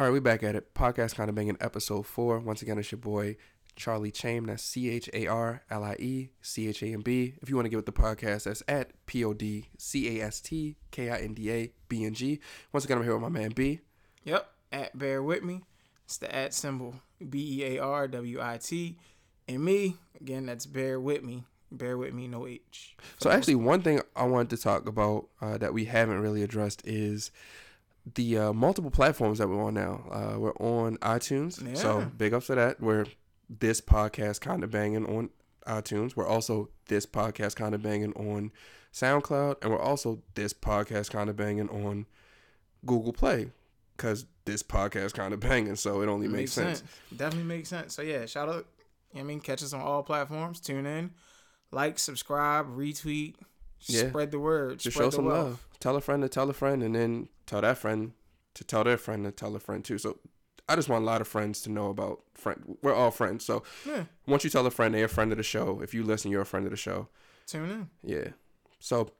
All right, we back at it. Podcast kind of banging episode four. Once again, it's your boy Charlie Chaim. That's C H A R L I E C H A M B. If you want to get with the podcast, that's at P O D C A S T K I N D A B N G. Once again, I'm here with my man B. Yep. At bear with me. It's the at symbol B E A R W I T. And me, again, that's bear with me. Bear with me, no H. So actually, one thing I wanted to talk about uh, that we haven't really addressed is the uh, multiple platforms that we're on now. Uh, we're on iTunes, Yeah. so big ups for that. We're this podcast kind of banging on iTunes. We're also this podcast kind of banging on SoundCloud, and we're also this podcast kind of banging on Google Play because this podcast kind of banging. So it only makes, sense. Definitely makes sense. So yeah, shout out. you know what I mean, catch us on all platforms. Tune in, like, subscribe, retweet, Yeah. spread the word. Just spread show the some wealth. love. Tell a friend to tell a friend, and then tell that friend to tell their friend to tell a friend too. So I just want a lot of friends to know about friend. We're all friends. So Yeah, once you tell a friend, they're a friend of the show. If you listen, you're a friend of the show. tune in. Yeah. So,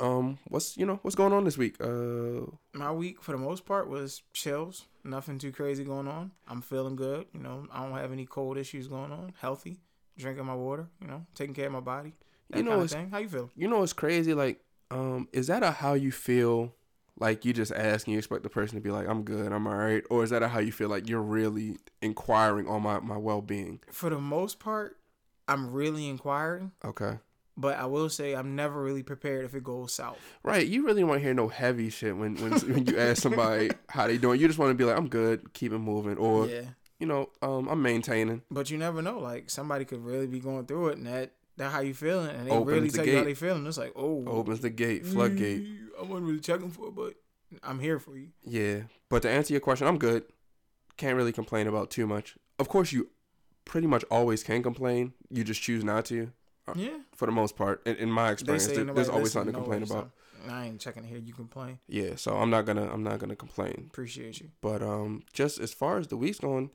um, what's you know what's going on this week? Uh, My week, for the most part, was chills. Nothing too crazy going on. I'm feeling good. You know, I don't have any cold issues going on. Healthy, drinking my water. You know, taking care of my body. That You know, kind of thing. How you feel? you know it's crazy. Like, um, is that a how you feel? Like you just ask and you expect the person to be like, "I'm good, I'm alright," or is that a how you feel like you're really inquiring on my my well being? For the most part, I'm really inquiring. Okay. But I will say I'm never really prepared if it goes south. Right, you really want to hear no heavy shit when when, when you ask somebody how they doing. You just want to be like, I'm good, keep it moving, or yeah. you know, um, I'm maintaining. But you never know. Like somebody could really be going through it and that that how you feeling and they really the tell you how they feeling. It's like, oh Opens the gate, floodgate. mm, I wasn't really checking for it, but I'm here for you. Yeah, but to answer your question, I'm good. Can't really complain about too much. Of course, you pretty much always can complain. You just choose not to, Yeah. for the most part. In, in my experience, there- there's always something to complain about. I ain't checking to hear you complain. Yeah, so I'm not gonna I'm not gonna complain. Appreciate you. But um, just as far as the week's going,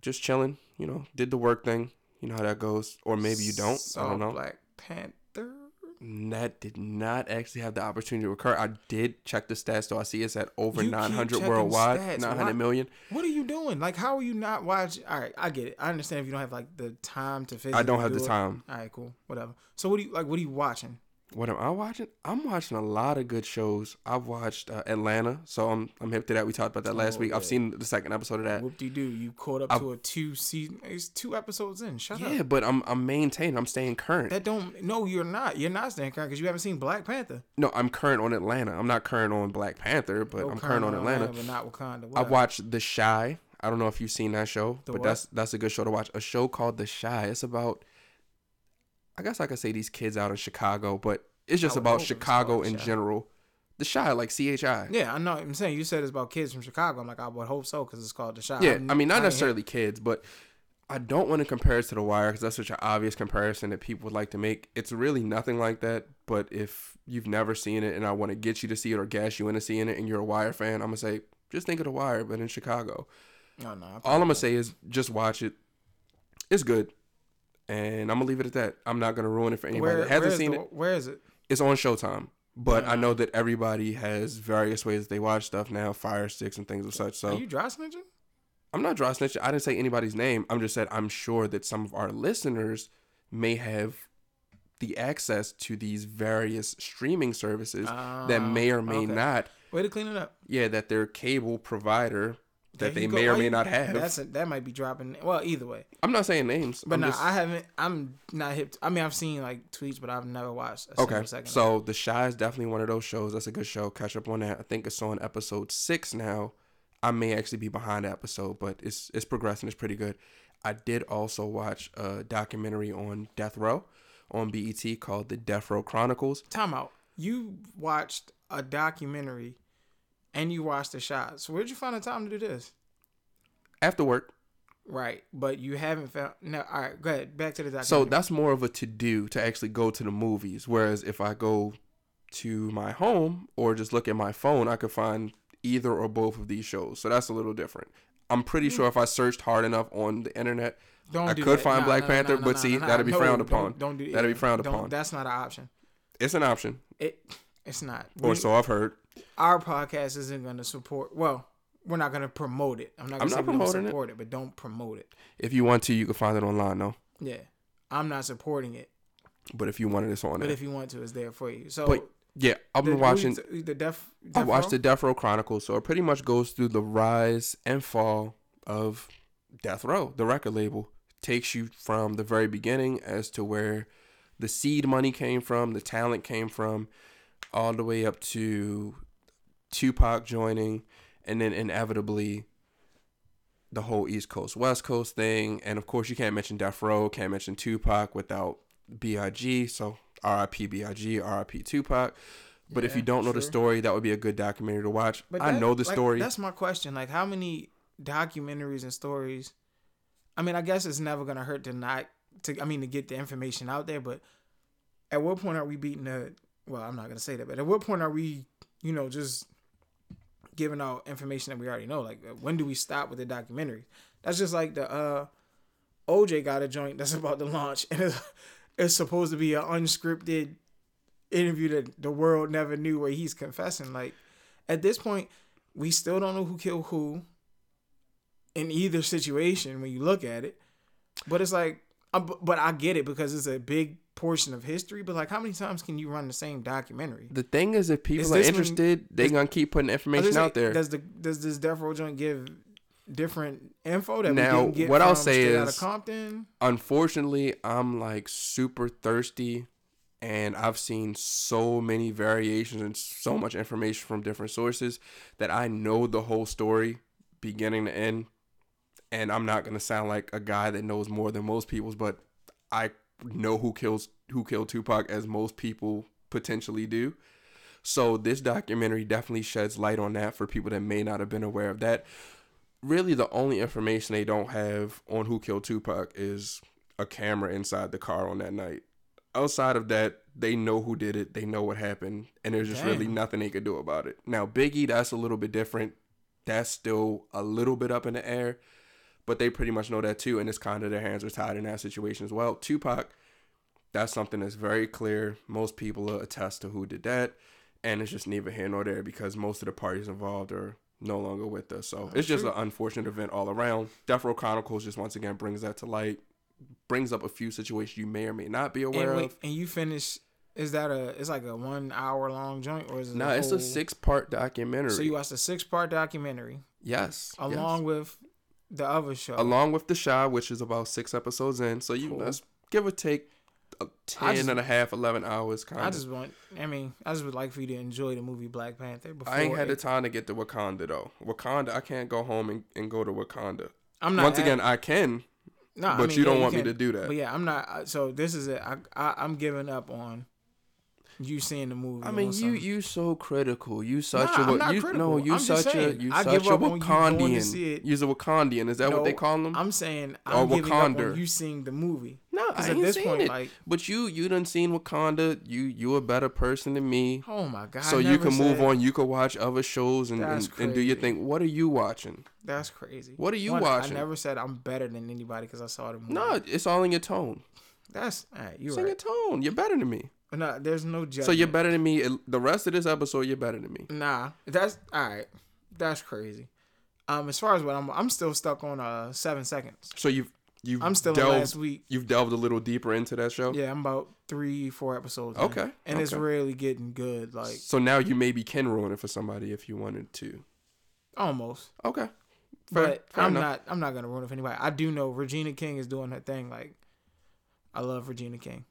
just chilling. You know, did the work thing. You know how that goes, or maybe you don't. Saw I don't know. Black Panther. that did not actually have the opportunity to occur. I did check the stats, though. I see it's at over You 900 worldwide, stats. 900 Why- million. What are you doing? Like, how are you not watching? All right, I get it. I understand if you don't have like the time to. I don't have do the it. time. All right, cool, whatever. So what do you like? What are you watching? What am I watching? I'm watching a lot of good shows. I've watched uh, Atlanta, so I'm I'm hip to that. We talked about that last Oh, week. I've seen the second episode of that. Whoop de doo! You caught up I've- to a two season. It's two episodes in. Shut Yeah, up. Yeah, but I'm I'm maintaining. I'm staying current. That don't. No, you're not. You're not staying current because you haven't seen Black Panther. no, I'm current on Atlanta. I'm not current on Black Panther, but Go I'm current on Atlanta. but not Wakanda. I've whatever. watched The Chi. I don't know if you've seen that show, The but what? that's that's a good show to watch. A show called The Chi. It's about, I guess I could say these kids out in Chicago, but it's just oh, about Chicago in Chi. general. The Chi, like C H I. Yeah, I know. I'm saying you said it's about kids from Chicago. I'm like, I would hope so because it's called The Shot. Yeah, I mean not ain't necessarily kids, but I don't want to compare it to The Wire because that's such an obvious comparison that people would like to make. It's really nothing like that. But if you've never seen it and I want to get you to see it or gas you into seeing it, and you're a Wire fan, I'm gonna say just think of The Wire, but in Chicago. Oh, no, no. All I'm gonna say is just watch it. It's good, and I'm gonna leave it at that. I'm not gonna ruin it for anybody where, that hasn't seen the- it. Where is it? It's on Showtime, but I Uh. know that everybody has various ways they watch stuff now, Fire Sticks and things of such. So Are you dry snitching? I'm not dry snitching. I didn't say anybody's name. I'm just said I'm sure that some of our listeners may have the access to these various streaming services that may or may Ah, okay. not. Way to clean it up. Yeah, that their cable provider that they go. may or may not have. That's a, that might be dropping. Well, either way. I'm not saying names. But I'm no, just- I haven't. I'm not hip. I mean, I've seen like tweets, but I've never watched a Okay, single second. of so The Chi is definitely one of those shows. That's a good show. Catch up on that. I think it's on episode six now. I may actually be behind the episode, but it's it's progressing. It's pretty good. I did also watch a documentary on death row on BET called The Death Row Chronicles. time out. You watched a documentary, and you watch the shots. Where'd you find the time to do this? After work, Right, but you haven't found. No, all right. Go ahead. Back to the documentary. so that's more of a to do to actually go to the movies. Whereas if I go to my home or just look at my phone, I could find either or both of these shows. So that's a little different. I'm pretty mm. sure if I searched hard enough on the internet, Don't I could that. find Nah, Black nah, Panther, nah, but see, that'd be no, frowned don't- upon. Don't do That'd be frowned don't- upon. That's not an option. it's an option, It. It's not. or We- so I've heard. Our podcast isn't going to support. Well, we're not gonna promote it. I'm not gonna not say we don't promoting it. support it. but don't promote it. If you want to, you can find it online, though. Yeah, I'm not supporting it, But if you wanted, it's on but there. if you want to, it's there for you. So But yeah, I've been who watching. you- the Def. I watched Row? the Death Row Chronicles, so it pretty much goes through the rise and fall of Death Row, the record label. Takes you from the very beginning as to where the seed money came from, the talent came from, all the way up to Tupac joining, and then inevitably the whole East Coast West Coast thing. And of course, you can't mention Death Row, can't mention Tupac without B.I.G. So R.I.P. B.I.G. R.I.P. Tupac. But if you don't know the story, that would be a good documentary to watch. But I that- know the like, story. That's my question. Like, how many documentaries and stories? I mean, I guess it's never gonna hurt to not to. I mean, to get the information out there. But at what point are we beating the? Well, I'm not gonna say that. But at what point are we? You know, just giving out information that we already know. Like, when do we stop with the documentary? That's just like the uh, OJ got a joint that's about to launch, and it's, it's supposed to be an unscripted interview that the world never knew where he's confessing. Like at this point, we still don't know who killed who in either situation when you look at it. But it's like, Um, bu- but I get it because it's a big portion of history. But like, how many times can you run the same documentary? the thing is, if people Is are interested, they're gonna keep putting information out there. Does the does this Death Row joint give different info that Now, we didn't get what I'll say is- Compton? Unfortunately, I'm like super thirsty, and I've seen so many variations and so much information from different sources that I know the whole story, beginning to end. And I'm not gonna sound like a guy that knows more than most people's, but I know who kills who killed Tupac as most people potentially do. So this documentary definitely sheds light on that for people that may not have been aware of that. Really, the only information they don't have on who killed Tupac is a camera inside the car on that night. Outside of that, they know who did it, they know what happened, and there's just really nothing they could do about it. Now, Biggie, that's a little bit different. That's still a little bit up in the air, but they pretty much know that too, and it's kind of their hands are tied in that situation as well. Tupac, that's something that's very clear. Most people attest to who did that, and it's just neither here nor there because most of the parties involved are no longer with us. So it's just true. an unfortunate event all around. Death Row Chronicles just once again brings that to light, brings up a few situations you may or may not be aware And, wait, of. and you finish. Is that a? It's like a one hour long joint, or is it? No, it's a six part documentary. So you watched a six part documentary yes, along yes. with the other show. along with the Chi, which is about six episodes in. So you Cool. give or take uh, 10 just- and a half, 11 hours kind of. I just want. I mean, I just would like for you to enjoy the movie Black Panther. Before I ain't had the time to get to Wakanda though. Wakanda, I can't go home and, and go to Wakanda. I'm not. Once at- again, I can, no, I but mean, you don't want me can- to do that. But yeah, I'm not. uh, So this is it. I, I I'm giving up on you seeing the movie. I mean, you you so critical. You such Nah, a I'm not you, critical. no, you I'm such a you I such a up on you going to Wakandian. You're a Wakandian. Is that what they call them? I'm saying Or I'm giving up Wakanda. on you seeing the movie. no, I ain't at this seen point, it. like, but you you done seen Wakanda. You you a better person than me. oh my god. so you can move on. You can watch other shows and, and, and do your thing. What are you watching? That's crazy. What are you One, watching? I never said I'm better than anybody because I saw the movie. No, it's all in your tone. that's all right. You're It's in your tone. You're better than me. No, there's no judgment. So you're better than me. The rest of this episode, you're better than me. Nah, that's all right. That's crazy. Um, as far as what I'm, I'm still stuck on uh seven seconds. So you've you've I'm still in delved, last week. You've delved a little deeper into that show. Yeah, I'm about three, four episodes. in. Okay, and it's okay. really getting good. Like So now you maybe can ruin it for somebody if you wanted to. almost. Okay. Fair, but fair I'm enough. not. I'm not gonna ruin it for anybody. I do know Regina King is doing her thing. Like, I love Regina King.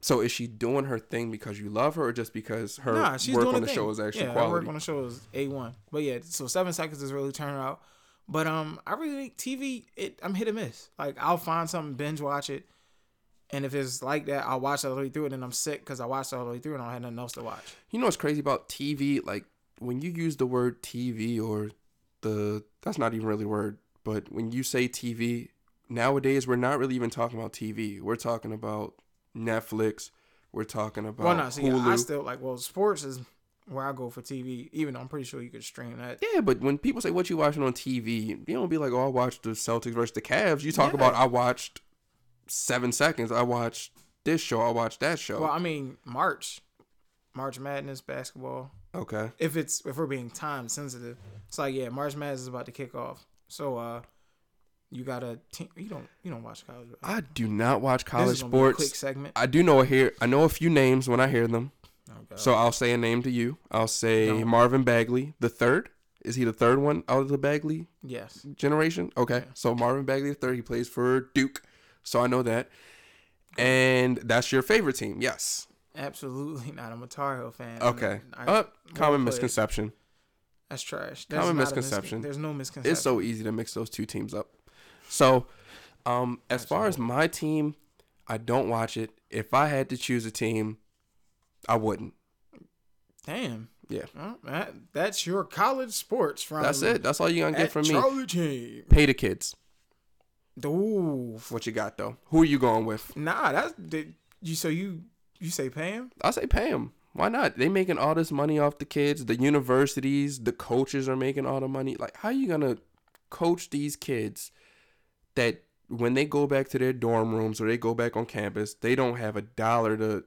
So is she doing her thing because you love her, or just because her nah, she's work doing on her the thing. show is actually yeah, her quality? work on the show is a one. But yeah, so seven seconds is really turning out. But um, I really think TV. It I'm hit or miss. Like I'll find something, binge watch it, and if it's like that, I'll watch it all the way through, and then I'm sick because I watched it all the way through and I don't have nothing else to watch. You know what's crazy about TV? Like when you use the word TV or the that's not even really a word, but when you say TV, nowadays we're not really even talking about TV. We're talking about Netflix. We're talking about well, no, see, Hulu. I still like. Well, sports is where I go for TV, even though I'm pretty sure you could stream that. yeah, but when people say what you watching on TV, you don't be like, "Oh, I watched the Celtics versus the Cavs." You talk Yeah. about, "I watched seven seconds. I watched this show. I watched that show." Well, I mean, March, March Madness basketball. Okay. If it's if we're being time sensitive, it's like yeah, March Madness is about to kick off. So uh, you got a team. You don't you don't watch college. I do not watch college is gonna be a quick sports. segment. I do know a here. I know a few names when I hear them. Oh, So I'll say a name to you. I'll say No. Marvin Bagley, the third. Is he the third one out of the Bagley yes, generation? Okay. Yeah. So Marvin Bagley the third. He plays for Duke. So I know that. And that's your favorite team. Yes. absolutely not. I'm a Tar Heel fan. Okay. I- Uh, common misconception. That's trash. Common misconception. miscon- There's no misconception. It's so easy to mix those two teams up. So, um, as far as my team, I don't watch it. If I had to choose a team, I wouldn't. Damn. Yeah. Well, that, that's your college sports from. That's it. That's all you're gonna get from me. Team. Pay the kids. Ooh. What you got though? Who are you going with? Nah, that's did you. So you you say pay him? I say pay them. Why not? They making all this money off the kids. The universities, the coaches are making all the money. Like, how you gonna coach these kids that when they go back to their dorm rooms or they go back on campus, they don't have a dollar to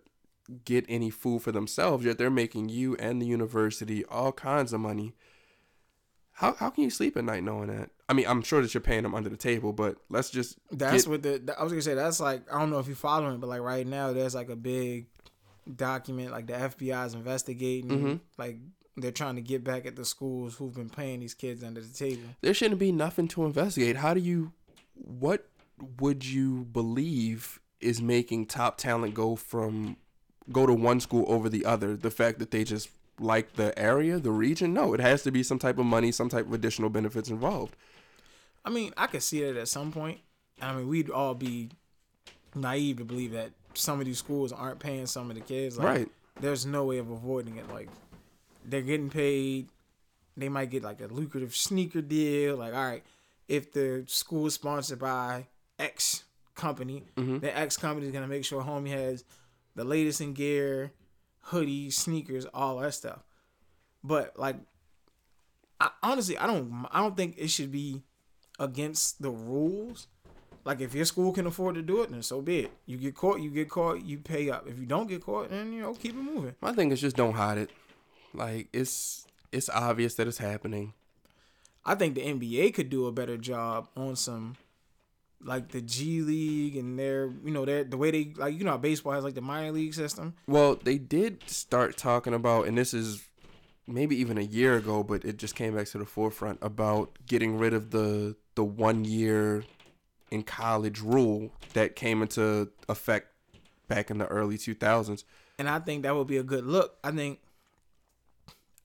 get any food for themselves. Yet they're making you and the university all kinds of money. How how can you sleep at night knowing that? I mean, I'm sure that you're paying them under the table, but let's just That's get- what the I was gonna say. That's like I don't know if you're following, but like right now there's like a big document like the FBI's investigating. Mhm. Like they're trying to get back at the schools who've been paying these kids under the table. there shouldn't be nothing to investigate. How do you, what would you believe is making top talent go from, go to one school over the other? The fact that they just like the area, the region? No, it has to be some type of money, some type of additional benefits involved. I mean, I could see it at some point. I mean, we'd all be naive to believe that some of these schools aren't paying some of the kids. Like, Right. There's no way of avoiding it. Like, they're getting paid. They might get like a lucrative sneaker deal. Like, all right, if the school is sponsored by X company, Mhm. the X company is gonna make sure homie has the latest in gear, hoodies, sneakers, all that stuff. But like, I, honestly, I don't, I don't think it should be against the rules. Like if your school can afford to do it, then so be it. You get caught, you get caught, you pay up. If you don't get caught, then you know keep it moving. My thing is just don't hide it. Like it's it's obvious that it's happening. I think the NBA could do a better job on some like the G League and their you know their the way they like you know how baseball has like the minor league system. Well, they did start talking about, and this is maybe even a year ago, but it just came back to the forefront about getting rid of the the one year in college rule that came into effect back in the early 2000s. and I think that would be a good look. I think,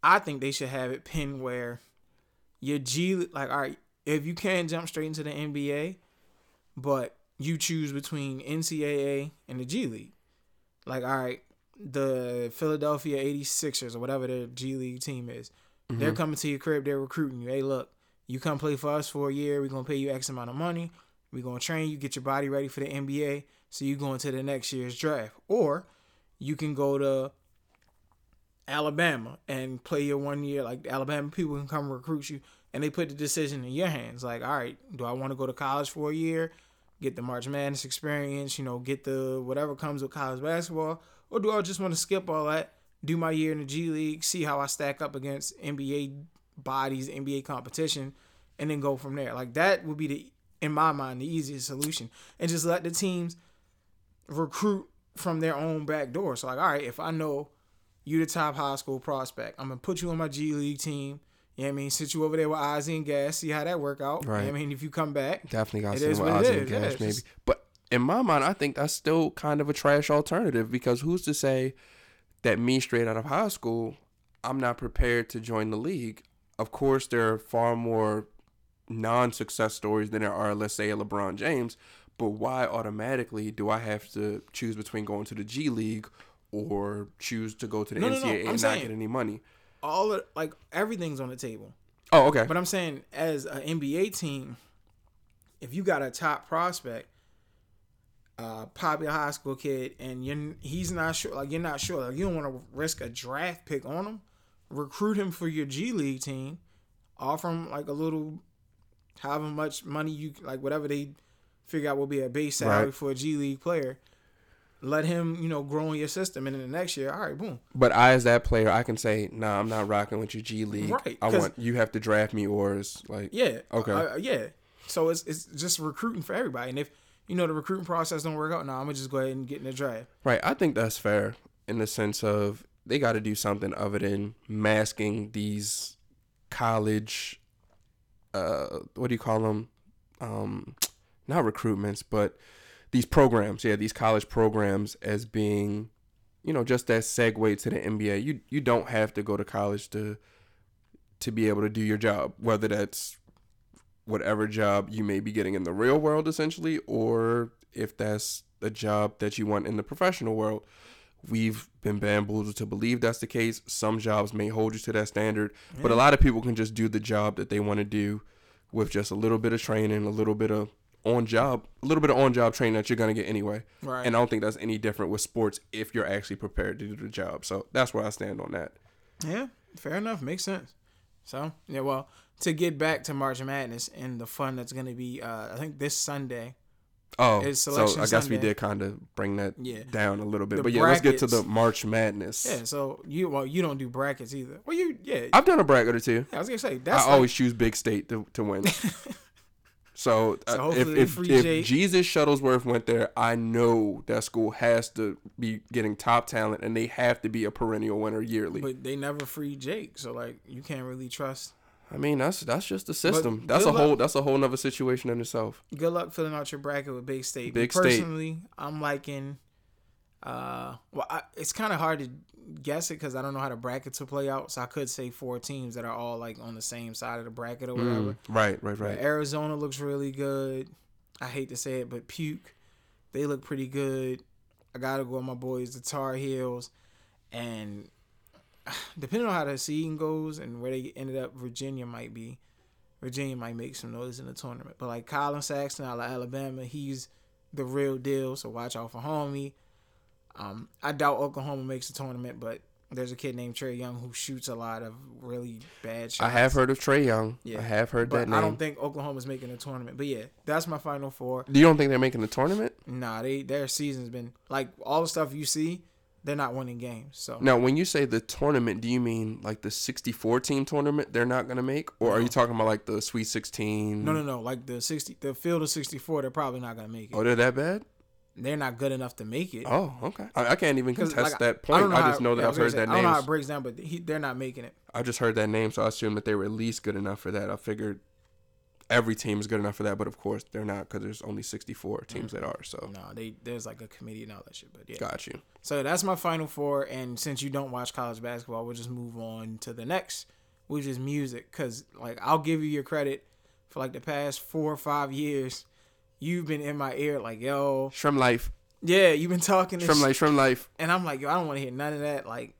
I think they should have it pinned where your G like all right, if you can jump straight into the NBA, but you choose between NCAA and the G League, like all right, the Philadelphia 86ers or whatever their G League team is, they're mm-hmm. coming to your crib, they're recruiting you. Hey, look, you come play for us for a year, we're gonna pay you X amount of money. We're gonna train you, get your body ready for the NBA, so you go into the next year's draft. Or you can go to Alabama and play your one year. Like Alabama people can come recruit you, and they put the decision in your hands. Like, all right, do I want to go to college for a year, get the March Madness experience, you know, get the whatever comes with college basketball, or do I just want to skip all that, do my year in the G League, see how I stack up against NBA bodies, NBA competition, and then go from there. Like that would be the, in my mind, the easiest solution, and just let the teams recruit from their own back door. So like, all right, if I know you the top high school prospect, I'm gonna put you on my G League team. You know what I mean? Sit you over there with Ozzy and Gas, see how that work out. You know I mean? If you come back, Definitely got to with Ozzy and is, yeah, Gash it's maybe. But in my mind, I think that's still kind of a trash alternative because who's to say that me straight out of high school, I'm not prepared to join the league? Of course, there are far more non-success stories than there are, let's say, a LeBron James. But why automatically do I have to choose between going to the G League or choose to go to the No, no, no, NCAA I'm and not saying- get any money? all of like everything's on the table. Oh, okay. But I'm saying as an NBA team, if you got a top prospect, uh, popular high school kid, and you're he's not sure, like you're not sure, like you don't want to risk a draft pick on him, recruit him for your G League team, offer him like a little, however much money you like, whatever they figure out will be a base salary Right. for a G League player. Let him, you know, grow in your system, and in the next year, all right, boom. But I, as that player, I can say, nah, I'm not rocking with your G League. Right, I want you have to draft me, or it's like, Yeah. Okay. Uh, yeah. So it's it's just recruiting for everybody, and if you know the recruiting process don't work out, now I'm gonna just go ahead and get in the draft. right. I think that's fair in the sense of they got to do something other than masking these college, uh, what do you call them? Um, not recruitments, but these programs. Yeah, these college programs as being, you know, just that segue to the NBA. You you don't have to go to college to to be able to do your job, whether that's whatever job you may be getting in the real world essentially or if that's a job that you want in the professional world. We've been bamboozled to believe that's the case. Some jobs may hold you to that standard, but a lot of people can just do the job that they want to do with just a little bit of training, a little bit of on job, a little bit of on job training that you're going to get anyway. Right. And I don't think that's any different with sports if you're actually prepared to do the job. So that's where I stand on that. Yeah, fair enough. Makes sense. So yeah, well, to get back to March Madness and the fun that's gonna be, uh, I think this Sunday. Oh, so I guess we did kind of bring that Yeah. down a little bit. The but yeah, let's get to the. March Madness. Yeah. So you well, you don't do brackets either. Well, you yeah. I've done a bracket or two. I was gonna say I like- always choose Big State to, to win. so, uh, So if if, if Jake. Jesus Shuttlesworth went there, I know that school has to be getting top talent, and they have to be a perennial winner yearly. but they never free Jake, so like you can't really trust. I mean, that's that's just the system. that's good a whole that's a whole other situation in itself. Good luck filling out your bracket with Big State. Big Me State. Personally, I'm liking. Uh, well, I, it's kind of hard to guess it because I don't know how the brackets will play out. So I could say four teams that are all like on the same side of the bracket or whatever. Mm, right, right, But right. Arizona looks really good. I hate to say it, but puke. They look pretty good. I gotta go with my boys, the Tar Heels, and depending on how the season goes and where they ended up, Virginia might be. Virginia might make some noise in the tournament. But like Collin Sexton out of Alabama, he's the real deal. So watch out for homie. Um, I doubt Oklahoma makes the tournament, but there's a kid named Trae Young who shoots a lot of really bad shots. I have heard of Trae Young. Yeah. I have heard But that name. I don't think Oklahoma's making a tournament. But yeah, that's my final four. you don't think they're making the tournament? Nah, they their season's been like all the stuff you see, they're not winning games. So Now, when you say the tournament, do you mean like the 64 team tournament they're not going to make? Or are you talking about like the Sweet 16? no, no, no. Like the sixty, the field of sixty four, they're probably not gonna make it. Oh, they're that bad? They're not good enough to make it. Oh, okay. I, I can't even contest like, that point. I, how- just know that yeah, I I've heard say, that name. I don't know how it breaks down, but he, they're not making it. I just heard that name, so I assumed that they were at least good enough for that. I figured every team is good enough for that, but of course they're not because there's only 64 teams mm. that are. So, No, they there's like a committee and all that shit. But yeah. got you. So that's my final four. And since you don't watch college basketball, we'll just move on to the next, which is music. Cause like I'll give you your credit for like the past four or five years, you've been in my ear like, yo, SremmLife. yeah, you've been talking this SremmLife. Shrimp Life. and I'm like, yo, I don't want to hear none of that. Like,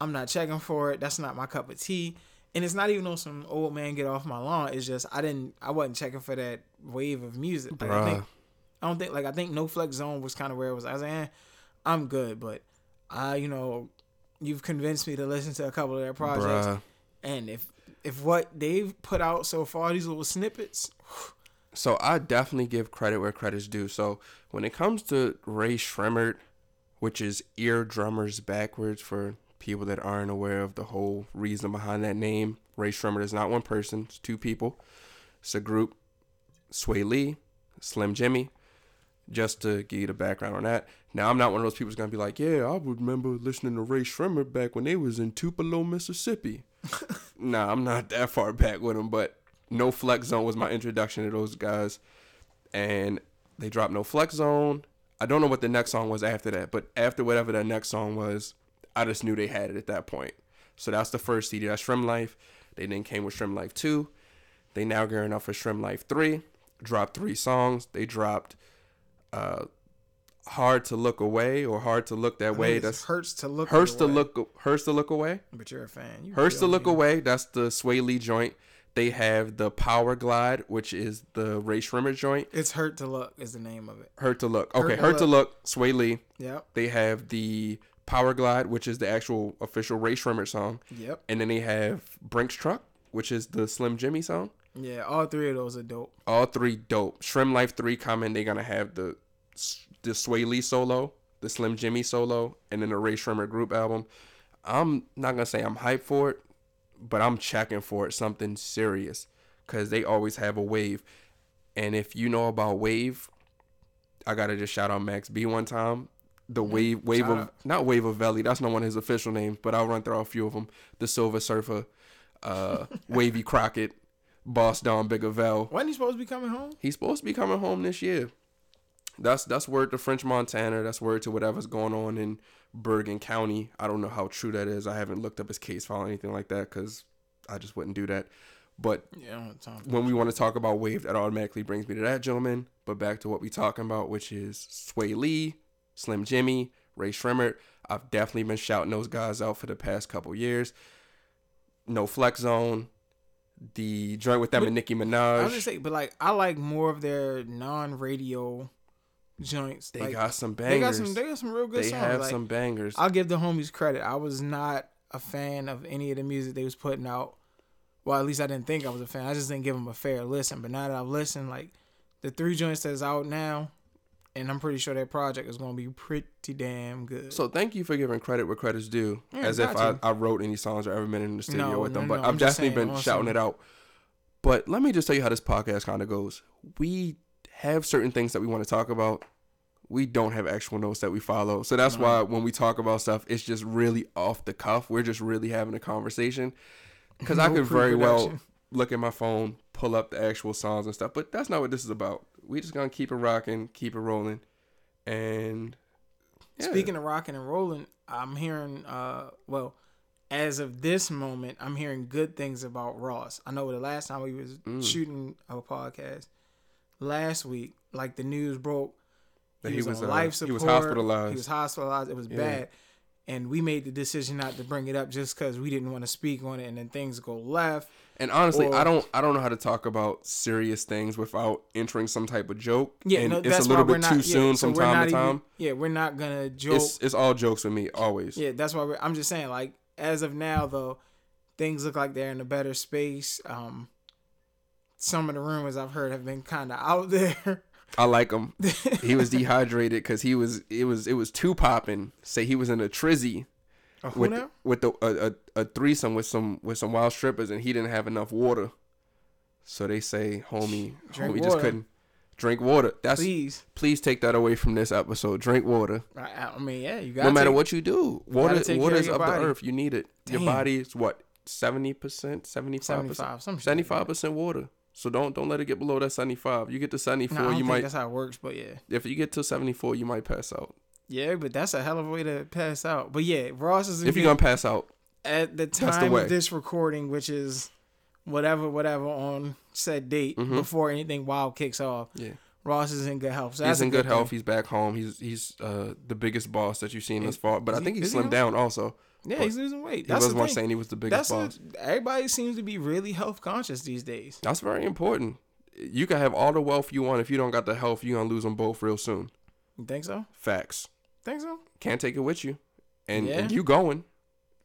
I'm not checking for it. That's not my cup of tea. And it's not even on some old man get off my lawn. It's just I didn't, I wasn't checking for that wave of music. Like, I think I don't think like I think No Flex Zone was kind of where it was. I was like, eh, I'm good, but I, you know, you've convinced me to listen to a couple of their projects, Bruh. and if if what they've put out so far, these little snippets, So I definitely give credit where credit's due. So when it comes to Rae Sremmurd, which is ear drummers backwards for people that aren't aware of the whole reason behind that name, Rae Sremmurd is not one person; it's two people. It's a group. Swae Lee, Slim Jxmmi. Just to give you the background on that. Now I'm not one of those people who's gonna be like, yeah, I remember listening to Rae Sremmurd back when they was in Tupelo, Mississippi. nah, I'm not that far back with them, but No Flex Zone was my introduction to those guys, and they dropped No Flex Zone. I don't know what the next song was after that, but after whatever that next song was, I just knew they had it at that point. So that's the first CD. That's SremmLife. They then came with SremmLife 2. They now gearing up for SremmLife 3. Dropped three songs. They dropped uh, Hard to Look Away or Hard to Look That I Way. That's hurts to look. Hurts to away. Look Hurts to Look Away. But you're a fan. You Hurts to Look. Away. That's the Swae Lee joint. They have the Power Glide, which is the Rae Sremmurd joint. It's hurt to look is the name of it. Hurt to Look. Hurt Okay, to Hurt to Look. Look, Swae Lee. Yep. They have the Power Glide, which is the actual official Rae Sremmurd song. Yep. And then they have Brinks Truck, which is the Slim Jxmmi song. Yeah. All three of those are dope. All three dope. SremmLife 3 coming. They're going to have the the Swae Lee solo. the Slim Jxmmi solo, and then the Rae Sremmurd group album. I'm not gonna say I'm hyped for it, but I'm checking for it something serious because they always have a wave. And if you know about wave, I gotta just shout out Max B one time. The wave, wave Shout of out. not wave of Valley. That's not one of his official names, but I'll run through a few of them. The Silver Surfer, uh, Wavy Crockett, Boss Don Bigavel. Wasn't he supposed to be coming home? He's supposed to be coming home this year. That's that's word to French Montana. That's word to whatever's going on in Bergen County. I don't know how true that is. I haven't looked up his case file or anything like that because I just wouldn't do that. But Yeah, I don't have time. when we want to talk about Wave, that automatically brings me to that gentleman. But back to what we talking about, which is Swae Lee, Slim Jxmmi, Rae Sremmurd. I've definitely been shouting those guys out for the past couple years. No Flex Zone, the joint with them But- and Nicki Minaj. I was gonna say, but like I like more of their non-radio joints. They like, got some bangers. they got some. They got some real good They songs. have like, some bangers. I'll give the homies credit. I was not a fan of any of the music they was putting out. Well, at least I didn't think I was a fan. I just didn't give them a fair listen. But now that I've listened, like the three joints that's out now, and I'm pretty sure that project is gonna be pretty damn good. So thank you for giving credit where credit's due. Yeah, as if I. I wrote any songs or ever been in the studio No, with them. no, but no, I've definitely saying been shouting it out. But let me just tell you how this podcast kind of goes. We have certain things that we want to talk about. We don't have actual notes that we follow. So that's why when we talk about stuff, it's just really off the cuff. We're just really having a conversation. Because I could very well look at my phone, pull up the actual songs and stuff. But that's not what this is about. We just gonna keep it rocking, keep it rolling, and yeah. Speaking of rocking and rolling, I'm hearing uh well, as of this moment, I'm hearing good things about Ross. I know the last time we was Mm. shooting a podcast last week, like the news broke, That he, he was, was, on uh, life he was hospitalized. He was hospitalized. It was Yeah. bad. And we made the decision not to bring it up just because we didn't want to speak on it, and then things go left. And honestly, Or- I don't I don't know how to talk about serious things without entering some type of joke. Yeah, and no, it's a little bit not, too yeah, soon so from time to even- time. yeah, we're not gonna joke. It's it's all jokes with me always. Yeah, that's why we're, I'm just saying, like, as of now, though, things look like they're in a better space. Um, some of the rumors I've heard have been kind of out there. I like him. he was dehydrated because he was it was it was too popping. Say he was in a trizzy who with now? with the a, a, a threesome with some with some wild strippers and he didn't have enough water. So they say, homie, Drink homie just couldn't drink water. That's please. Please. take that away from this episode. Drink water. I, I mean, yeah, you got no matter what you do. Water take water of is of the earth. You need it. Your body is what? 70%, 75%? 75, some shit like Seventy five percent water. So don't don't let it get below that seventy five. You get to seventy No, I you think might that's how it works, but yeah, if you get to seventy four, you might pass out. yeah, but that's a hell of a way to pass out. But yeah, Ross is in If you're gonna pass out, at the the time way. of this recording, which is whatever, whatever on said date Mhm. before anything wild kicks off. yeah, Ross is in good health. So he's in good thing. health. He's back home. He's he's uh, the biggest boss that you've seen Is- thus far. But I think he he slimmed on- down also. Yeah, But he's losing weight. He That's was the one thing. saying he was the biggest That's a, everybody seems to be really health conscious these days. That's very important. You can have all the wealth you want if you don't got the health. you're gonna lose them both real soon. You think so? Facts. Think so? Can't take it with you, and, and you going.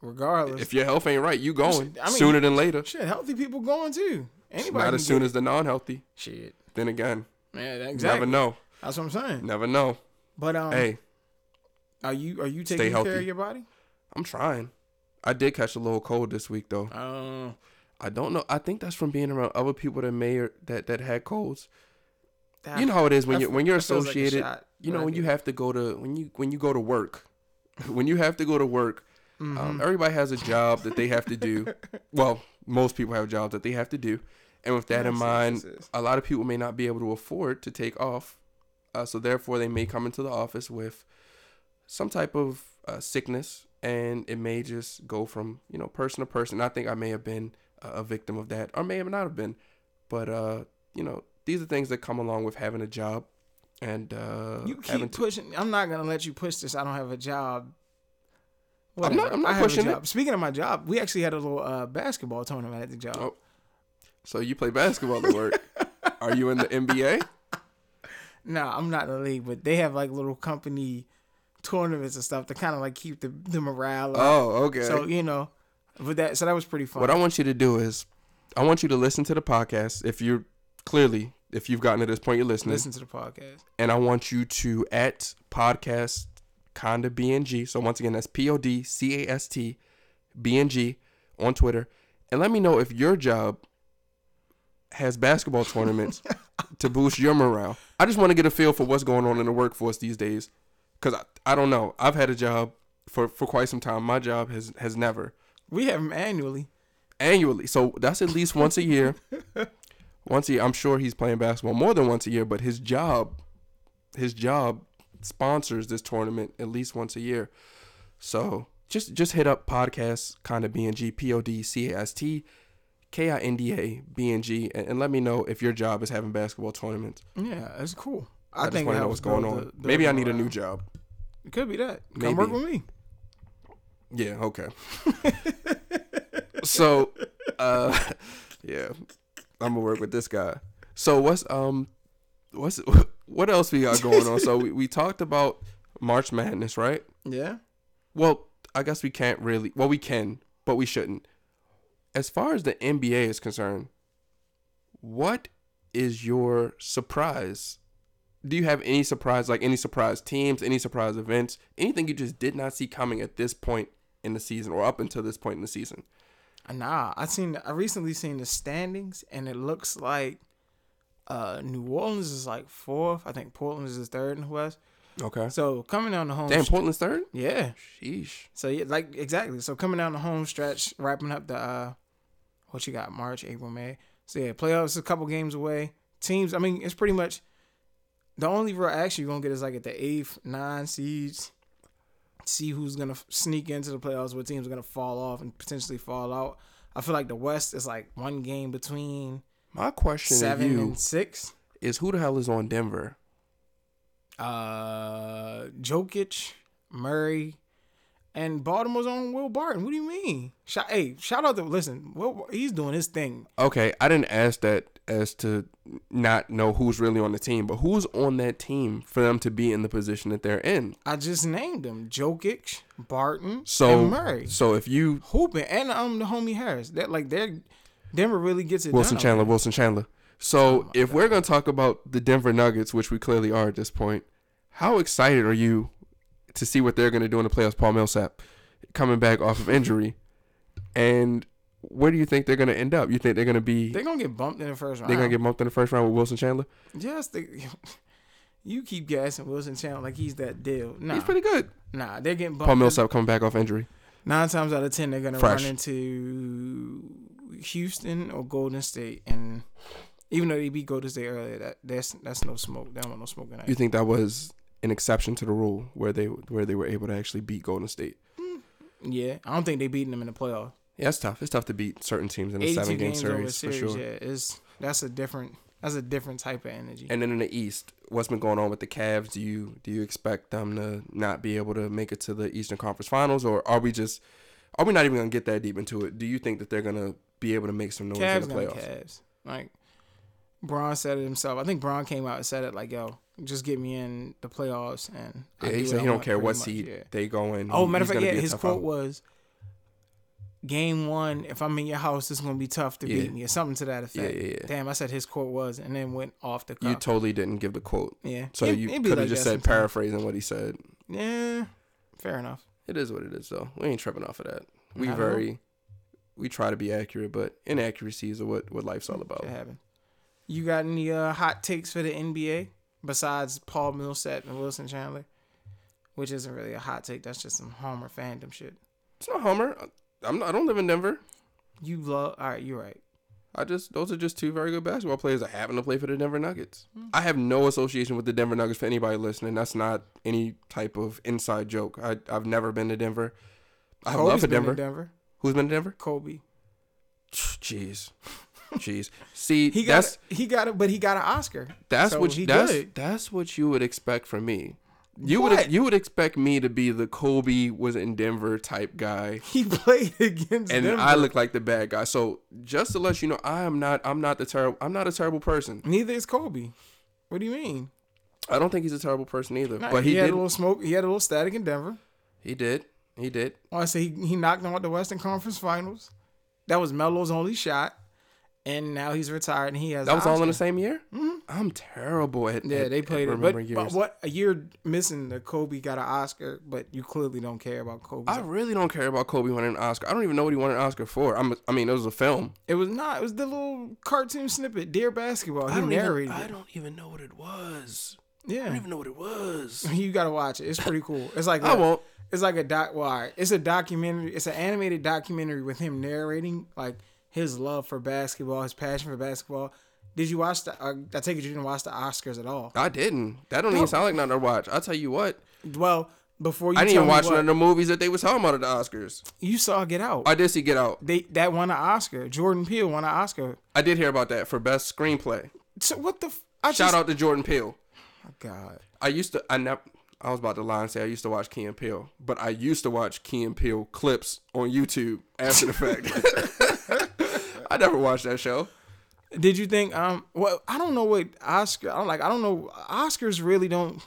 Regardless, If your health ain't right, you going I mean, sooner than later. shit, healthy people going too. Anybody Not as soon as the non-healthy. shit. Then again, Yeah, that- never know. That's what I'm saying. Never know. But um, hey, are you are you taking care of your body? I'm trying. I did catch a little cold this week though. Uh, I don't know. I think that's from being around other people that may or, that that had colds. that- You know how it is when you when you're like associated. shot, you know when you have to go to when you when you go to work. when you have to go to work, Mhm. um, everybody has a job that they have to do. well, most people have jobs that they have to do, and with that in mind, a lot of people may not be able to afford to take off. Uh, so therefore, they may come into the office with some type of uh, sickness, and it may just go from you know person to person. I think I may have been a victim of that, or may have not have been, but uh, you know these are things that come along with having a job, and uh, You keep pushing. I'm not gonna let you push this. I don't have a job. I'm not- I'm not I pushing it. Speaking of my job, we actually had a little uh, basketball tournament at the job. Oh. So you play basketball at work? Are you in the NBA? No, I'm not in the league, but they have like little company tournaments and stuff to kind of like keep the, the morale up. Oh, okay. So you know, but that so that was pretty fun. What I want you to do is, I want you to listen to the podcast. If you're clearly, if you've gotten to this point, you're listening, Listen to the podcast. and I want you to at podcast Conda BNG. So once again, that's P O D C A S T B N G on Twitter. And let me know if your job has basketball tournaments to boost your morale. I just want to get a feel for what's going on in the workforce these days. Cause I, I don't know. I've had a job for, for quite some time. My job has has never We have them annually. annually. So that's at least once a year. once a year. I'm sure he's playing basketball more than once a year, but his job, his job sponsors this tournament at least once a year. So just just hit up podcast kind of BNG P O D C A S T K I N D A B N G and, and let me know if your job is having basketball tournaments. Yeah, that's cool. I, just want to know what's going on. Maybe I need a new job. It could be that. Maybe. Come work with me. Yeah, okay. so, uh, yeah, I'm gonna work with this guy. So what's um, what's what else we got going on? So we, we talked about March Madness, right? Yeah. Well, I guess we can't really. Well, we can, but we shouldn't. As far as the NBA is concerned, what is your surprise? Do you have any surprise, like any surprise teams, any surprise events, anything you just did not see coming at this point in the season or up until this point in the season? Nah, I seen. I recently seen the standings, and it looks like uh New Orleans is like fourth. I think Portland is third in the West. Okay. So coming down the home. Damn, Portland's third. Yeah. Sheesh. So yeah, like exactly. So coming down the home stretch, wrapping up the uh, what you got? March, April, May. So yeah, playoffs a couple games away. Teams. I mean, it's pretty much the only real action you're gonna get is like at the eighth, nine seeds. See who's gonna sneak into the playoffs. What teams are gonna fall off and potentially fall out. I feel like the West is like one game between My question seven to you and six. is who the hell is on Denver? Uh, Jokic, Murray, and Baltimore's on Will Barton. What do you mean? Shout, hey, shout out to listen. Will, he's doing his thing. Okay, I didn't ask that as to not know who's really on the team, but who's on that team for them to be in the position that they're in. I just named them: Jokic, Barton, So and Murray. So if you Hooping and um the homie Harris. That like they're Denver really gets it. Wilson Chandler. Wilson Chandler. So if we're gonna talk about the Denver Nuggets, which we clearly are at this point, how excited are you to see what they're gonna do in the playoffs? Paul Millsap coming back off of injury, and where do you think they're gonna end up? You think they're gonna be They're gonna get bumped in the first round. they're gonna get bumped in the first round with Wilson Chandler? Yes, they, you keep gassing Wilson Chandler like he's that deal. Nah, He's pretty good. nah, they're getting bumped. Paul Millsap coming back off injury. Nine times out of ten, they're gonna run into Houston or Golden State, and even though they beat Golden State earlier, that that's that's no smoke. They don't want no smoke in that. You think that was an exception to the rule where they where they were able to actually beat Golden State? Yeah, I don't think they beating them in the playoff. Yeah, it's tough. It's tough to beat certain teams in a seven game a series, for sure. yeah, is that's a different that's a different type of energy. And then in the East, what's been going on with the Cavs? Do you do you expect them to not be able to make it to the Eastern Conference Finals, or are we just are we not even gonna get that deep into it? Do you think that they're gonna be able to make some noise Cavs in the playoffs? Cavs. Like Bron said it himself. I think Bron came out and said it like, "Yo, just get me in the playoffs." And Yeah, he said he don't care what much, seed yeah. they go in. Oh, matter of fact, yeah, his quote out. was, "Game one, if I'm in your house, it's gonna be tough to Yeah. beat me," or something to that effect. Yeah, yeah, yeah. Damn, I said his quote was, and then went off the cuff. You totally didn't give the quote, yeah, so It- you could have like just said sometimes. paraphrasing what he said. Yeah, fair enough. It is what it is, though. We ain't tripping off of that. We Not very we try to be accurate, but inaccuracies are what what life's all about. You got any uh, hot takes for the NBA besides Paul Millsap and Wilson Chandler? Which isn't really a hot take. That's just some Homer fandom shit. It's not Homer. I'm not, I don't live in Denver. You love. All right, you're right. I just those are just two very good basketball players that happen to play for the Denver Nuggets. Hmm. I have no association with the Denver Nuggets for anybody listening. That's not any type of inside joke. I I've never been to Denver. I have love Kobe's for been Denver. Denver. Who's been to Denver? Kobe. Jeez, jeez. See, He got. that's he got it, but he got an Oscar. that's so what he you, that's good. that's what you would expect from me. You What? would you would expect me to be the Kobe was in Denver type guy. He played against and Denver. I look like the bad guy. So just to let you know, I am not. I'm not the terrible. I'm not a terrible person. Neither is Kobe. What do you mean? I don't think he's a terrible person either. But he, had did. a little smoke. He had a little static in Denver. He did. He did. Oh, I say he, he knocked him out the Western Conference Finals. That was Melo's only shot, and now he's retired and he has. That was all in the same year. I I'm terrible at Yeah, at- they played it. But, but what a year missing the Kobe got an Oscar, but you clearly don't care about Kobe. I really don't care about Kobe winning an Oscar. I don't even know what he won an Oscar for. I'm, I mean, it was a film. it was not. It was the little cartoon snippet, Dear Basketball. He I narrated even, I don't even know what it was. Yeah, I don't even know what it was. you gotta watch it. It's pretty cool. It's like I a- won't. It's like a doc. Well, all right, it's a documentary. It's an animated documentary with him narrating like his love for basketball, his passion for basketball. Did you watch the? Uh, I take it you didn't watch the Oscars at all. I didn't. That don't even sound like nothing to watch. I'll tell you what. Well, before you I didn't even watch what, none of the movies that they was talking about at the Oscars. you saw Get Out. I did see Get Out. they that won an Oscar. Jordan Peele won an Oscar. I did hear about that for best screenplay. So what the? F- I Shout just, out to Jordan Peele. Oh, God. I used to. I never. I was about to lie and say I used to watch Key and Peele, but I used to watch Key and Peele clips on YouTube after the fact. I never watched that show. Did you think? Um. Well, I don't know what Oscar. I don't like. I don't know. Oscars really don't.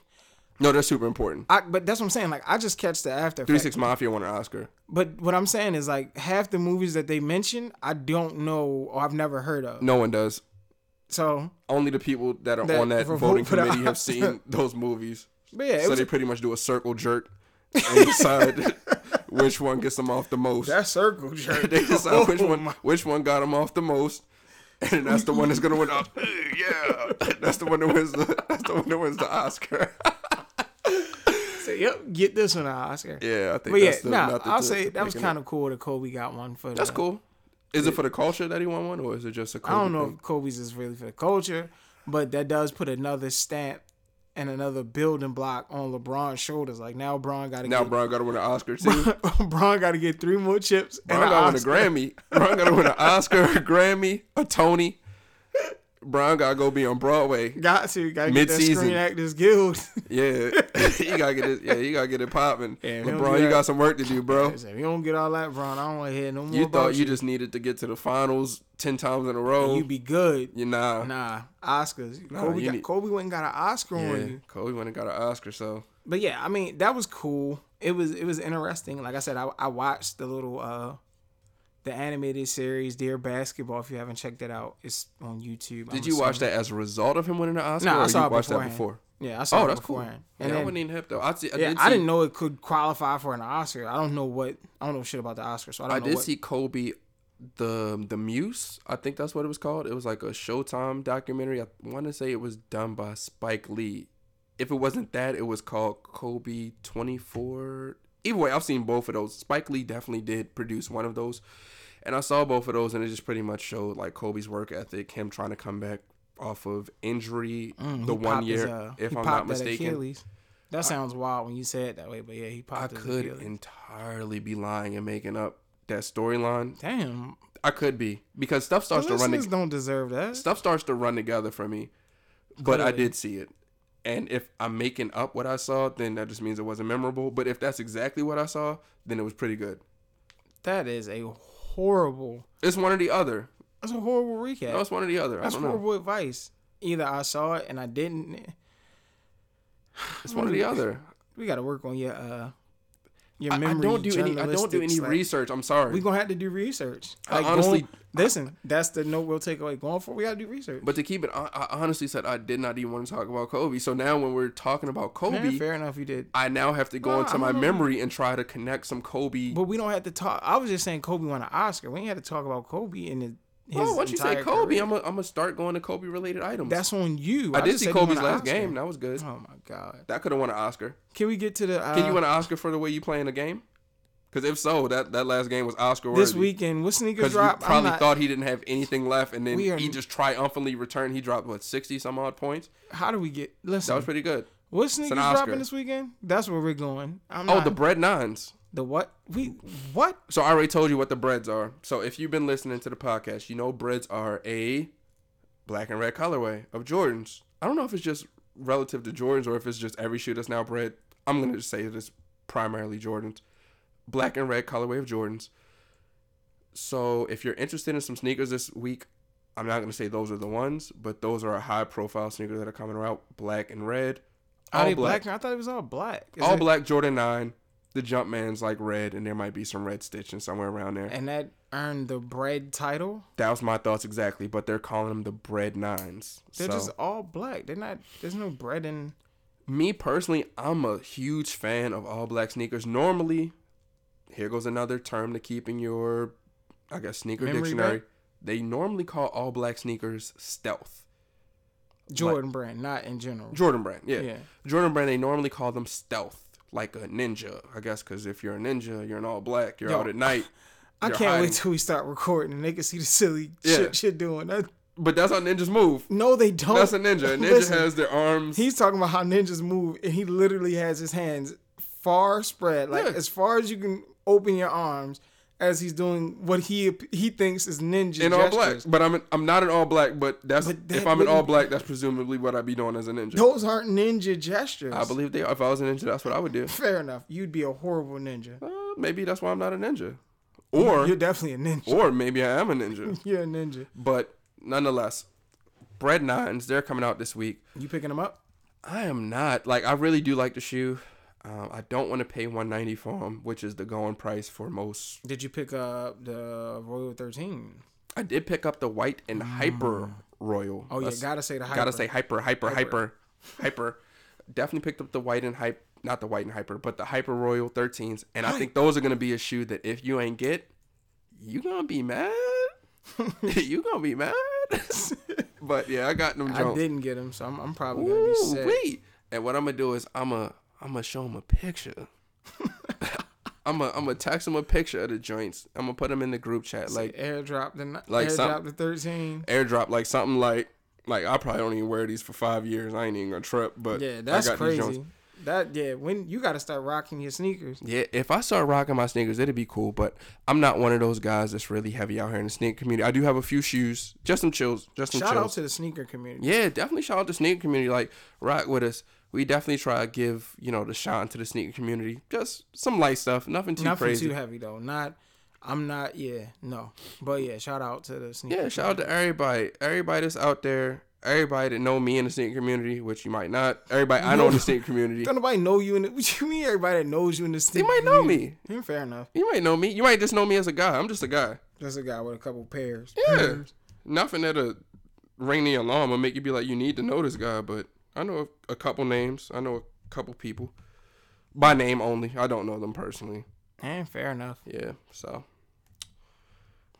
No, they're super important. I, but that's what I'm saying. Like I just catch the after. Three Six Mafia won an Oscar. But what I'm saying is like half the movies that they mention, I don't know or I've never heard of. No one does. So, Only the people that are That on that voting committee have seen those movies. but yeah, so they pretty much do a circle jerk and decide which one gets them off the most. that circle jerk. they decide which Oh one my- which one got them off the most, and that's the one that's gonna win. Uh, yeah, that's the one that wins the that's the one that wins the Oscar. Say, yep, get this one an Oscar. yeah, I think. But yeah, the nah, I'll to say that was kind of cool that Kobe got one for. The, That's cool. Is it for the culture that he won one, or is it just a? Kobe I don't know thing? if Kobe's is really for the culture, but that does put another stamp and another building block on LeBron's shoulders. Like now, LeBron got to Now get Bron got to win an Oscar too. LeBron got to get three more chips an got to win a. Grammy. Bron got to win an Oscar, a Grammy, a Tony. Bron got to go be on Broadway. Got to got to get that Mid-season. Screen Actors Guild. Yeah, he gotta get it. Yeah, he gotta get it popping. Yeah, if he don't LeBron, you got some work to do, bro. If you don't get all that, Bron, I don't want to hear no more. You thought you just needed to get to the finals ten times in a row. you'd be good. You nah. Nah, Oscars. Nah, Kobe, you got, need- Kobe went and got an Oscar Yeah, on you. Kobe went and got an Oscar. So But yeah, I mean that was cool. It was it was interesting. Like I said, I, I watched the little uh the animated series Dear Basketball. If you haven't checked it out, it's on YouTube. did you watch that as a result of him winning the Oscar, Nah, I or saw you it watched that before? Yeah, I saw Oh, it that's cool. beforehand. Yeah, And I then, wasn't even hip though. I, see, I yeah, did I see, didn't know it could qualify for an Oscar. I don't know what I don't know shit about the Oscar, so I don't I did what. see Kobe, the the Muse. I think that's what it was called. It was like a Showtime documentary. I want to say it was done by Spike Lee. If it wasn't that, it was called Kobe Twenty Four. Either way, I've seen both of those. Spike Lee definitely did produce one of those, and I saw both of those, and it just pretty much showed like Kobe's work ethic, him trying to come back off of injury Mm, the one popped his, year, uh, if I'm not mistaken. Achilles. That sounds wild when you say it that way, but yeah, he I popped his could Achilles. entirely be lying and making up that storyline. Damn, I could be because stuff starts to run. to- don't deserve that. stuff starts to run together for me. But I did see it. And if I'm making up what I saw, then that just means it wasn't memorable. But if that's exactly what I saw, then it was pretty good. That is a horrible. It's one or the other. That's a horrible recap. No, it's one or the other. I That's don't know. horrible advice. Either I saw it and I didn't. It's one or the other. We got to work on your uh your I, I don't do any. I don't do any slash- research. I'm sorry. We're gonna have to do research. I Like honestly- going- listen. That's the note we'll take away. Going for, we gotta do research. but to keep it, I, I honestly said I did not even want to talk about Kobe. So now when we're talking about Kobe, Man, fair enough, you did. I now have to go into my memory and try to connect some Kobe. But we don't have to talk. I was just saying Kobe won an Oscar. We ain't had to talk about Kobe and his. his well, once you say Kobe, career. I'm gonna I'm gonna start going to Kobe related items. That's on you. I, did see said he won Kobe's last game. That was good. Oh my god. That could have won an Oscar. Can we get to the? Uh, Can you win an Oscar for the way you play in the game? Because if so, that, that last game was Oscar worthy. this weekend? What sneakers because you drop? Probably not- thought he didn't have anything left, and then are- he just triumphantly returned. He dropped what sixty some odd points. How do we get? Listen, That was pretty good. what sneakers dropping this weekend? That's where we're going. I'm Oh, not, the bred nines. the what? We what? So I already told you what the breds are. So if you've been listening to the podcast, you know breds are a black and red colorway of Jordans. I don't know if it's just relative to Jordans or if it's just every shoe that's now bred. I'm gonna just say that it's primarily Jordans. Black and red colorway of Jordans. So if you're interested in some sneakers this week, I'm not gonna say those are the ones, but those are a high profile sneakers that are coming out, black and red. All they black. black? I thought it was all black. Is All it- black Jordan nine. The Jumpman's like red, and there might be some red stitching somewhere around there. And that earn the bred title. That was my thoughts exactly, but they're calling them the bred nines. They're so, just all black. They're not. There's no bred in. me personally, I'm a huge fan of all black sneakers. Normally, here goes another term to keep in your, I guess, sneaker Memory dictionary. They normally call all black sneakers stealth. Jordan brand, not in general. Jordan brand, yeah. Yeah. Jordan brand, they normally call them stealth, like a ninja, I guess, because if you're a ninja, you're in all black, you're Yo, out at night. I can't hiding. wait till we start recording and they can see the silly Yeah. shit shit doing. That, But that's how ninjas move. no, they don't. That's a ninja. A ninja Listen, has their arms. He's talking about how ninjas move, and he literally has his hands far spread, like Yeah. as far as you can open your arms, as he's doing what he he thinks is ninja in all black, but I'm I'm not in all black. But that's But that if I'm in all black, that's presumably what I'd be doing as a ninja. Those aren't ninja gestures. I believe they. Are. If I was a ninja, that's what I would do. Fair enough. You'd be a horrible ninja. Uh, maybe that's why I'm not a ninja, or You're definitely a ninja. or maybe I am a ninja. You're a ninja. But nonetheless, bred nines they're coming out this week. You picking them up? I am not like I really do like the shoe. Um, I don't want to pay 190 for them, which is the going price for most. Did you pick up the Royal 13? I did pick up the white and hyper royal. Oh yeah, That's- gotta say the hyper. gotta say hyper, hyper, Hyper. hyper, hyper. Definitely picked up the white and hype, not the white and hyper, but the hyper royal 13s, and I think those are gonna be a shoe that if you ain't get, you gonna be mad. you gonna be mad. but yeah, I got them. I didn't get them, so I'm, I'm probably gonna be sad. Wait, and what I'm gonna do is I'm gonna I'm gonna show him a picture. I'm gonna I'm gonna text him a picture of the joints. I'm gonna put them in the group chat, like airdrop the like some- airdrop the 13. airdrop, like something like like I probably don't even wear these for five years. I ain't even gonna trip, but Yeah, I that's these crazy. That yeah, when you gotta start rocking your sneakers. Yeah, if I start rocking my sneakers, it'd be cool. But I'm not one of those guys that's really heavy out here in the sneaker community. I do have a few shoes, just some chills, just some Shout chills. out to the sneaker community. Yeah, definitely shout out to the sneaker community. Like, rock with us. We definitely try to give, you know, the shine to the sneaker community. Just some light stuff, nothing too Nothing crazy. too heavy though. Not I'm not yeah, no. But yeah, shout out to the sneaker. yeah, shout out to everybody. Everybody that's out there. Everybody that know me in the sneaker community, which you might not. Everybody I know in the sneaker community. Don't nobody know you in the what you mean everybody that knows you in the They sneaker might know community? me. Yeah, fair enough. You might know me. You might just know me as a guy. I'm just a guy. Just a guy with a couple pairs. Yeah. Pairs. Nothing that'll ring the alarm or make you be like, you need to know this guy. But I know a, a couple names. I know a couple people. By name only. I don't know them personally. And fair enough. Yeah. So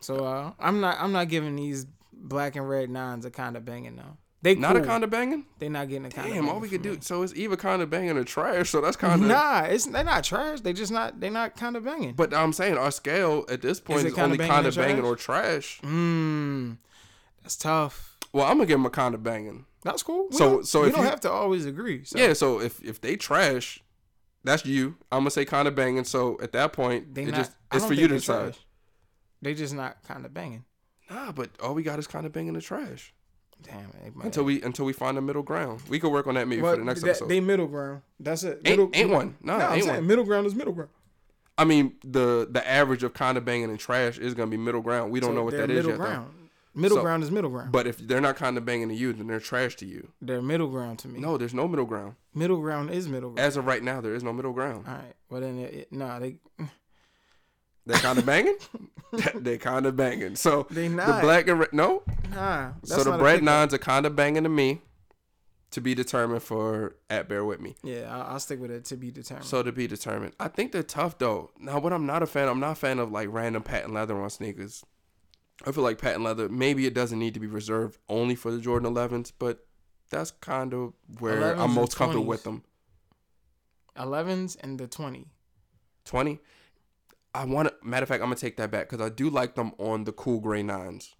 So uh I'm not I'm not giving these black and red nines are kind of banging though. They not a kind of banging. They not getting a kind Damn, all we could do. So it's either kind of banging or trash. So that's kind of. Nah, it's they're not trash. They just not they not kind of banging. But I'm saying our scale at this point is, kinda only kind of banging or trash. Mmm, that's tough. Well, I'm gonna give them a kind of banging. That's cool. We So- so we don't you- have to always agree. So Yeah. So if if they trash, that's you. I'm gonna say kind of banging. So at that point, they it not. just it's for you to decide. They just not kind of banging. Nah, but all we got is kind of banging the trash Damn. They, might- until we until we find a middle ground. We could work on that maybe Well, for the next that- episode. They middle ground. That's it. ain't, Middle, ain't one. Nah, No, I'm ain't saying one. middle ground is middle ground. I mean, the the average of kind of banging and trash is gonna be middle ground. We don't So know what they're that is middle yet. Though. Middle So- ground is middle ground. But if they're not kind of banging to you, then they're trash to you. they're middle ground to me. No, there's no middle ground. Middle ground is middle ground. As of right now, there is no middle ground. All right. Well then, it, it, nah, they They're kind of banging. They're kind of banging. So they the black and red, no. nah. So the not bred nines are kind of banging to me. To be determined for at bear with me. Yeah, I'll, I'll stick with it to be determined. So to be determined. I think they're tough though. Now what I'm not a fan, I'm not a fan of like random patent leather on sneakers. I feel like patent leather, maybe it doesn't need to be reserved only for the Jordan 11s, but that's kind of where I'm most comfortable 20s. with them. 11s and the 20. 20. I want to, matter of fact, I'm going to take that back because I do like them on the cool gray nines.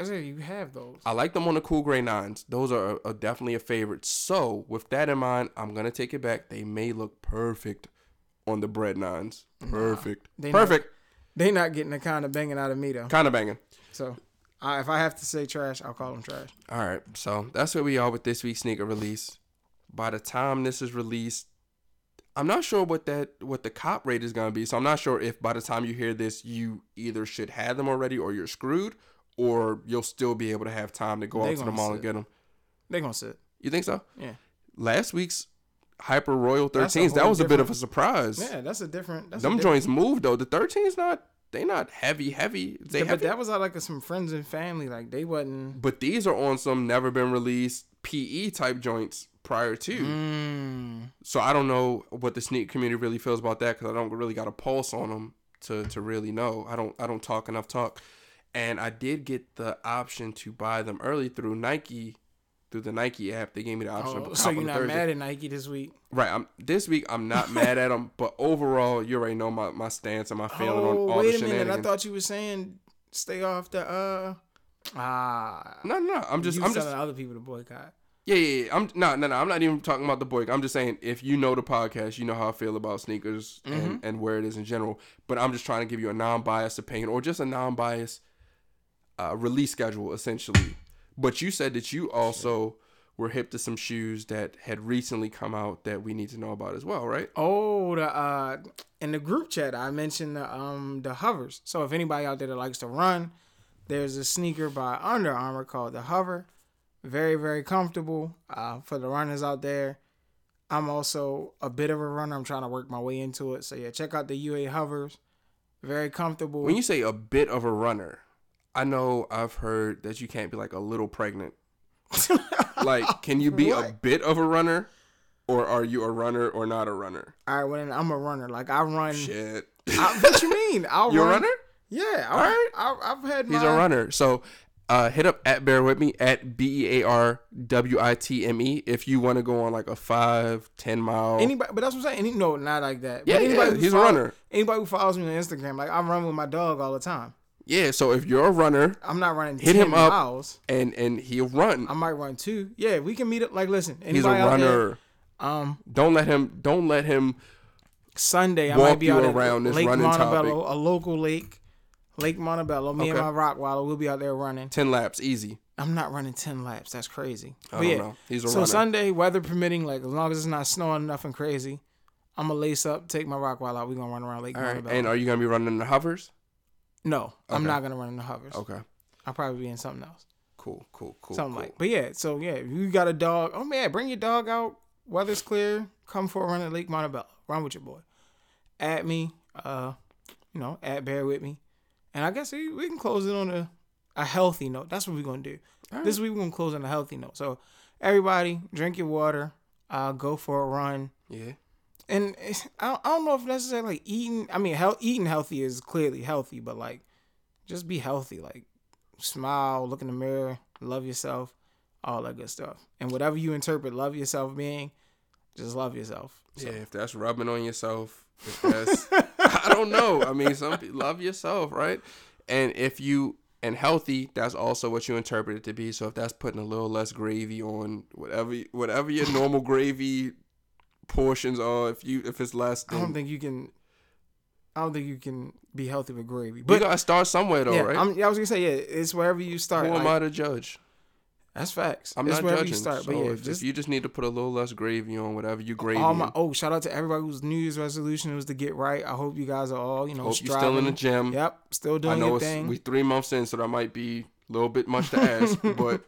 I said you have those. I like them on the cool gray nines. Those are, are definitely a favorite. So, with that in mind, I'm going to take it back. They may look perfect on the bred nines. Perfect. they not- perfect. They not getting the kind of banging out of me though. Kind of banging. So, I, if I have to say trash, I'll call them trash. All right. So, that's where we are with this week's sneaker release. By the time this is released, I'm not sure what that what the cop rate is going to be. So, I'm not sure if by the time you hear this, you either should have them already or you're screwed or you'll still be able to have time to go They out to the mall and get them. They're gonna sit. You think so? Yeah. Last week's Hyper Royal 13s, that was a bit of a surprise. Yeah, that's a different. That's Them a different, joints moved though. The 13's not they not heavy, heavy. They Yeah, heavy. but that was all like some friends and family. Like they wasn't. But these are on some never been released PE type joints prior to. Mm, So I don't know what the sneak community really feels about that because I don't really got a pulse on them to to really know. I don't I don't talk enough talk, and I did get the option to buy them early through Nike. Through the Nike app, they gave me the option. oh, so you're not Thursday. mad at Nike this week? Right. I'm this week. I'm not mad at them, but overall, you already know my, my stance and my feeling on Oh, all wait the a minute! I thought you were saying stay off the uh. Ah, no, no. I'm just, you I'm just, other people to boycott. Yeah, yeah, yeah. I'm no, no, no. I'm not even talking about the boy. I'm just saying if you know the podcast, you know how I feel about sneakers Mm-hmm. and, and where it is in general. But I'm just trying to give you a non-biased opinion or just a non-biased uh, release schedule, essentially. But you said that you also were hip to some shoes that had recently come out that we need to know about as well, right? Oh, the uh, in the group chat I mentioned the um the hovers. So if anybody out there that likes to run, there's a sneaker by Under Armour called the Hover. Very very comfortable uh, for the runners out there. I'm also a bit of a runner. I'm trying to work my way into it. So yeah, check out the UA hovers. Very comfortable. When you say a bit of a runner, I know I've heard that you can't be like a little pregnant. Like, can you be a bit of a runner, or are you a runner or not a runner? All right, well then I'm a runner. Like I run. Shit, I, what you mean? I'll you're a runner. Yeah, I, Alright. I, I've had. He's my, a runner. So, uh, hit up at bear with me at b e a r w i t m e if you want to go on like a five, ten mile. Anybody, but that's what I'm saying. Any, no, not like that. Yeah, but anybody yeah, he's a runner. Anybody who follows me on Instagram, like I run with my dog all the time. yeah. So if you're a runner I'm not running Hit 10 him up. miles. and and he'll run, I might run too. Yeah, we can meet up. Like, listen, anybody he's a out there, runner. um, Don't let him. Don't let him. Sunday I might be out at around this Lake running Montebello, topic. a local lake, Lake Montebello. Me and Okay. my Rottweiler, we'll be out there running. Ten laps, easy. I'm not running ten laps. That's crazy. I But don't yeah, know. He's a so runner. Sunday, weather permitting, like as long as it's not snowing nothing crazy, I'm gonna lace up, take my Rockwall out. We gonna run around Lake All right. Montebello. And are you gonna be running the hovers? no, I'm not gonna run in the hovers. Okay. I'll probably be in something else. Cool. Cool. Cool. something cool. like. But yeah, so yeah, if you got a dog, oh man, bring your dog out. Weather's clear. Come for a run at Lake Montebello. Run with your boy. At me, uh, you know, at bear with me, and I guess we, we can close it on a a healthy note. That's what we're gonna do. All This week we're gonna close on a healthy note. So everybody, drink your water. Uh, go for a run. Yeah. And it's- I don't, I don't know if necessarily like eating. I mean, health, eating healthy is clearly healthy, but like, just be healthy. Like, smile, look in the mirror, love yourself, all that good stuff. And whatever you interpret love yourself being, just love yourself. So, Yeah. If that's rubbing on yourself, if that's I don't know. I mean, some people love yourself, right? And if you and healthy, that's also what you interpret it to be. So if that's putting a little less gravy on whatever whatever your normal gravy portions are, if you if it's less, I don't think you can. I don't think you can be healthy with gravy. But you gotta start somewhere though, yeah, right? I'm, yeah, I was gonna say yeah, it's wherever you start. Who am like, I to judge? That's facts. I'm it's not judging. you start. so but yeah, if, just if you just need to put a little less gravy on whatever you gravy, all my oh shout out to everybody whose New Year's resolution was to get right. I hope you guys are all you know hope you're still in the gym. Yep, still doing. I know your it's thing. we three months in, so that might be a little bit much to ask, but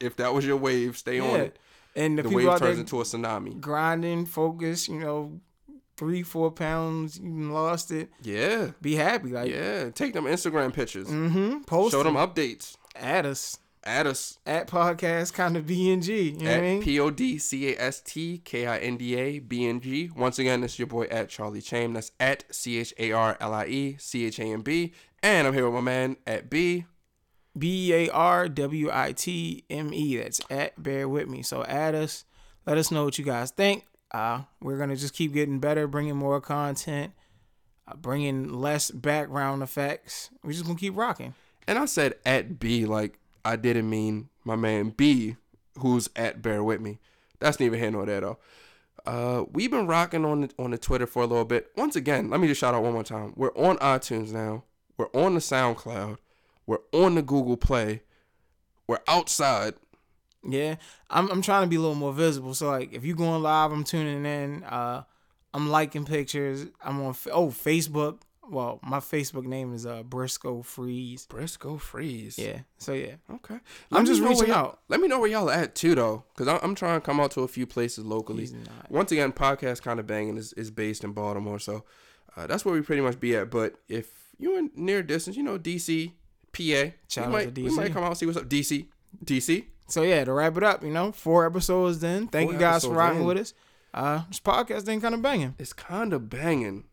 if that was your wave, stay on it. and the, The wave turns into a tsunami. grinding, focus, you know, three, four pounds, you lost it. Yeah, Be happy, like yeah. Take them Instagram pictures. mm-hmm. Post Show them them. updates. Add us Add us at podcast kind of BNG. You know what I at mean? P O D C A S T K I N D A B N G. Once again, this is your boy at Charlie Chain. That's at C H A R L I E C H A M B. And I'm here with my man at B. B A R W I T M E. That's at bear with me. So add us. Let us know what you guys think. Uh, we're gonna just keep getting better, bringing more content, uh, bringing less background effects. We're just gonna keep rocking. And I said at B like I didn't mean my man B, who's at Bear With Me. That's neither here nor there though. Uh, we've been rocking on the, on the Twitter for a little bit. Once again, let me just shout out one more time. We're on iTunes now. We're on the SoundCloud. We're on the Google Play. We're outside. Yeah, I'm I'm trying to be a little more visible. So like, if you're going live, I'm tuning in. Uh, I'm liking pictures. I'm on oh Facebook. Well, my Facebook name is uh Briscoe Freeze. Briscoe Freeze. Yeah. So yeah, Okay. I'm just reaching out. Let me know where y'all at too, though, because I'm trying to come out to a few places locally. Once again, podcast kind of banging is, is based in Baltimore, so uh, that's where we pretty much be at. But if you in near distance, you know DC, PA, Shout we might to we might come out and see what's up. DC, DC. So yeah, to wrap it up, you know, four episodes then. Thank Four you guys for riding in. with us. Uh, this podcast ain't kind of banging. It's kind of banging.